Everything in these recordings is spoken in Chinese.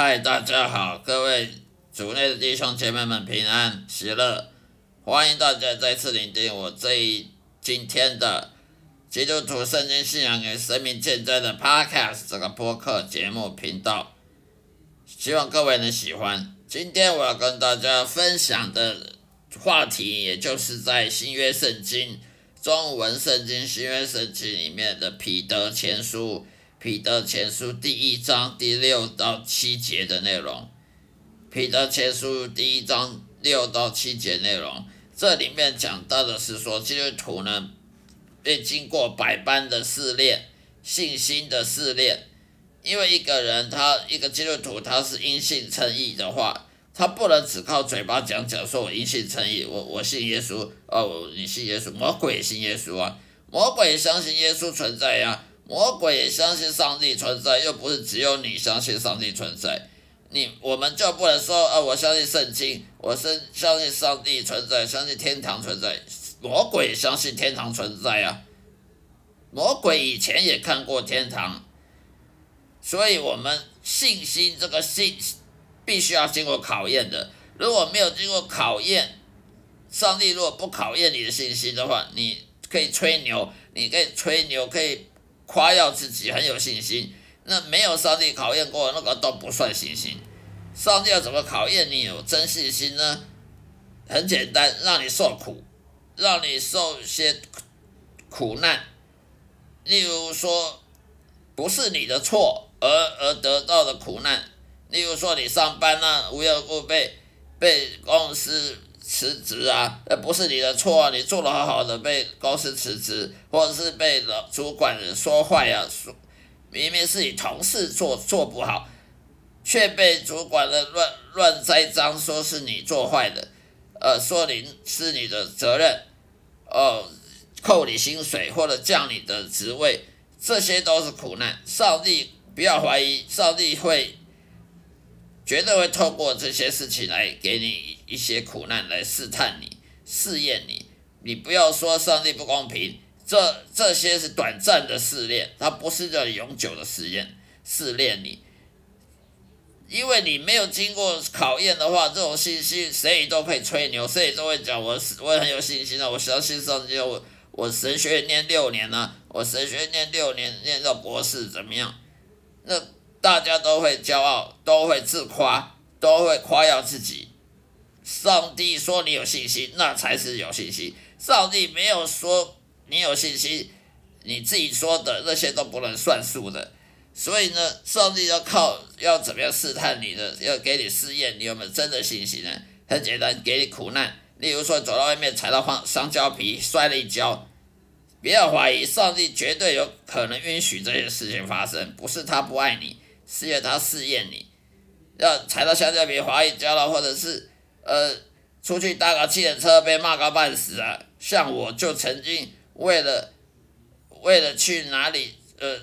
嗨，大家好，各位主内的弟兄姐妹们平安喜乐，欢迎大家再次聆听我这一今天的基督徒圣经信仰与生命见证的 Podcast 这个播客节目频道，希望各位能喜欢。今天我要跟大家分享的话题，也就是在新约圣经中文圣经新约圣经里面的彼得前书。彼得前书第一章第六到七节的内容，彼得前书第一章六到七节内容，这里面讲到的是说，基督徒呢，被经过百般的试炼，信心的试炼，因为一个人他一个基督徒他是因信称义的话，他不能只靠嘴巴讲讲说我因信称义，我我信耶稣，哦，你信耶稣，魔鬼信耶稣啊，魔鬼相信耶稣存在呀。魔鬼也相信上帝存在，又不是只有你相信上帝存在。你我们就不能说，啊，我相信圣经，我是相信上帝存在，相信天堂存在。魔鬼也相信天堂存在啊，魔鬼以前也看过天堂，所以我们信心这个信必须要经过考验的。如果没有经过考验，上帝如果不考验你的信心的话，你可以吹牛，你可以吹牛，可以。夸耀自己很有信心，那没有上帝考验过那个都不算信心。上帝要怎么考验你有真信心呢？很简单，让你受苦，让你受些苦难。例如说，不是你的错而而得到的苦难。例如说，你上班呢，无缘无故被被公司。辞职啊，那不是你的错啊！你做的好好的，被公司辞职，或者是被老主管人说坏啊，说明明是你同事做做不好，却被主管的乱乱栽赃，说是你做坏的，呃，说你是你的责任，哦，扣你薪水或者降你的职位，这些都是苦难。上帝不要怀疑，上帝会。绝对会透过这些事情来给你一些苦难，来试探你、试验你。你不要说上帝不公平，这这些是短暂的试炼，它不是叫永久的试验、试炼你。因为你没有经过考验的话，这种信心谁都可以吹牛，谁都会讲我我很有信心的，我相信上帝，我我神学念六年呢，我神学念六年念到博士怎么样？那。大家都会骄傲，都会自夸，都会夸耀自己。上帝说你有信心，那才是有信心。上帝没有说你有信心，你自己说的那些都不能算数的。所以呢，上帝要靠要怎么样试探你的，要给你试验你有没有真的信心呢？很简单，给你苦难。例如说，走到外面踩到香香蕉皮，摔了一跤。不要怀疑，上帝绝对有可能允许这些事情发生，不是他不爱你。是因为他试验你，要踩到香蕉皮滑一跤了，或者是呃出去搭个汽车被骂个半死啊！像我就曾经为了为了去哪里呃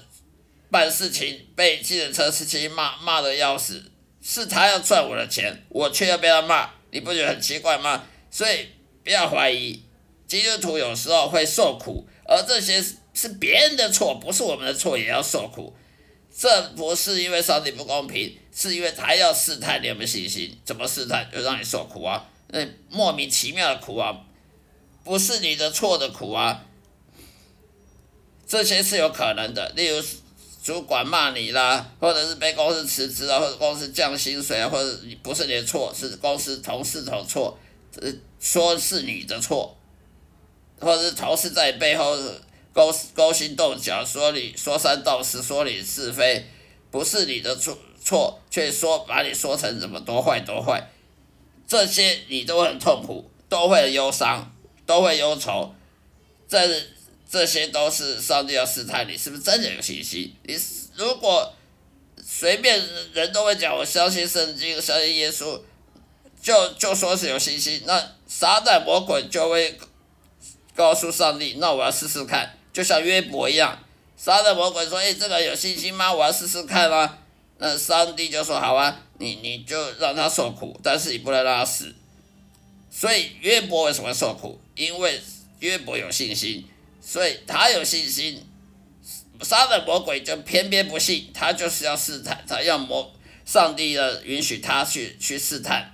办事情被汽车司机骂骂的要死，是他要赚我的钱，我却要被他骂，你不觉得很奇怪吗？所以不要怀疑，基督徒有时候会受苦，而这些是别人的错，不是我们的错，也要受苦。这不是因为上帝不公平，是因为他要试探你有没有信心。怎么试探？就让你受苦啊！那莫名其妙的苦啊，不是你的错的苦啊。这些是有可能的，例如主管骂你啦，或者是被公司辞职啊，或者公司降薪水啊，或者不是你的错，是公司同事的错，说是你的错，或者是同事在背后。勾勾心斗角，说你说三道四，说你是非，不是你的错错，却说把你说成怎么多坏多坏，这些你都很痛苦，都会忧伤，都会忧愁，这这些都是上帝要试探你是不是真的有信心。你如果随便人都会讲我相信圣经，相信耶稣，就就说是有信心，那撒旦魔鬼就会告诉上帝，那我要试试看。就像约伯一样，杀的魔鬼说：“哎，这个有信心吗？我要试试看啊。”那上帝就说：“好啊，你你就让他受苦，但是你不能让他死。”所以约伯为什么受苦？因为约伯有信心，所以他有信心。杀的魔鬼就偏偏不信，他就是要试探，他要魔上帝呢允许他去去试探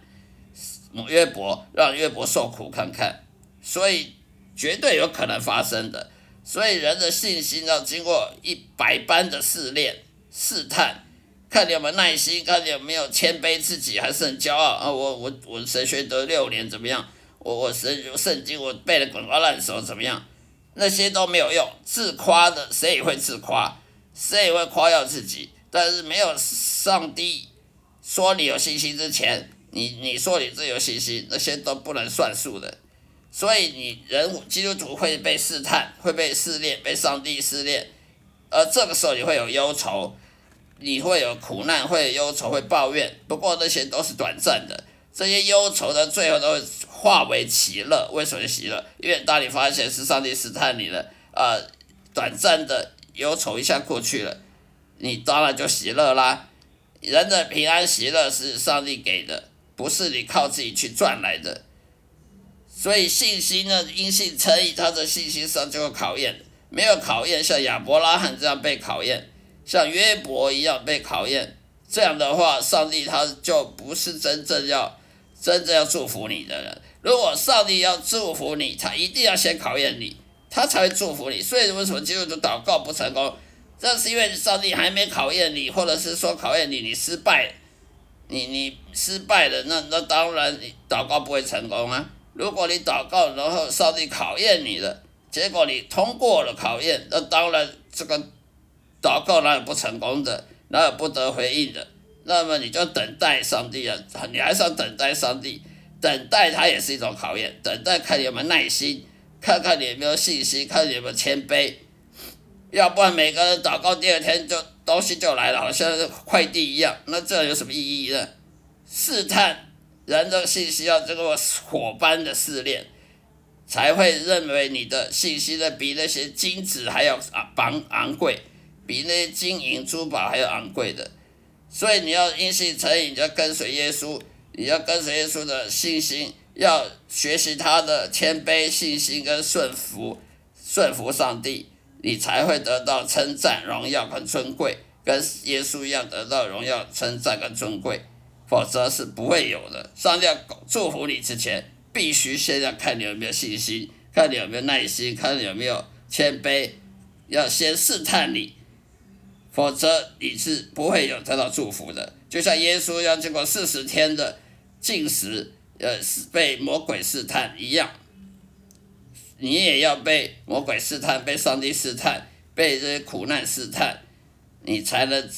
约伯，让约伯受苦看看，所以绝对有可能发生的。所以人的信心要经过一百般的试炼、试探，看你有没有耐心，看你有没有谦卑自己，还是很骄傲啊！我我我神学得六年怎么样？我我神圣经我背的滚瓜烂熟怎么样？那些都没有用，自夸的谁也会自夸，谁也会夸耀自己。但是没有上帝说你有信心之前，你你说你自有信心，那些都不能算数的。所以你人基督徒会被试探，会被试炼，被上帝试炼，而这个时候你会有忧愁，你会有苦难，会有忧愁，会抱怨。不过那些都是短暂的，这些忧愁的最后都会化为喜乐。为什么喜乐？因为当你发现是上帝试探你了，啊，短暂的忧愁一下过去了，你当然就喜乐啦。人的平安喜乐是上帝给的，不是你靠自己去赚来的。所以信心呢，因信称义，他的信心上就会考验，没有考验，像亚伯拉罕这样被考验，像约伯一样被考验，这样的话，上帝他就不是真正要真正要祝福你的人。如果上帝要祝福你，他一定要先考验你，他才会祝福你。所以为什么基督徒祷告不成功？这是因为上帝还没考验你，或者是说考验你，你失败，你你失败了，那那当然祷告不会成功啊。如果你祷告，然后上帝考验你了，结果你通过了考验，那当然这个祷告哪有不成功的，哪有不得回应的？那么你就等待上帝啊，你还是要等待上帝，等待他也是一种考验，等待看你有没有耐心，看看你有没有信心，看你有没有谦卑，要不然每个人祷告第二天就东西就来了，好像快递一样，那这有什么意义呢？试探。人的信息要经过火般的试炼，才会认为你的信息呢比那些金子还要昂昂贵，比那些金银珠宝还要昂贵的。所以你要因信成义，你要跟随耶稣，你要跟随耶稣的信心，要学习他的谦卑、信心跟顺服，顺服上帝，你才会得到称赞、荣耀跟尊贵，跟耶稣一样得到荣耀、称赞跟尊贵。否则是不会有的。上帝要祝福你之前，必须先要看你有没有信心，看你有没有耐心，看你有没有谦卑，要先试探你，否则你是不会有得到祝福的。就像耶稣要经过四十天的禁食，呃，被魔鬼试探一样，你也要被魔鬼试探，被上帝试探，被这些苦难试探，你才能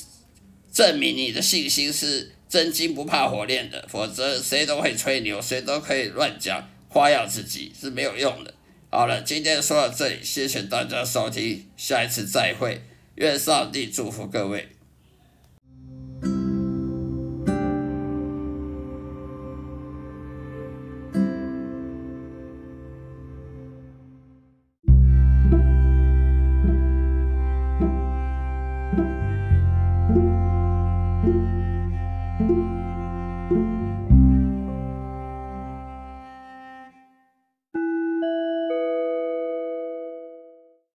证明你的信心是。真金不怕火炼的，否则谁都会吹牛，谁都可以乱讲夸耀自己是没有用的。好了，今天说到这里，谢谢大家收听，下一次再会，愿上帝祝福各位。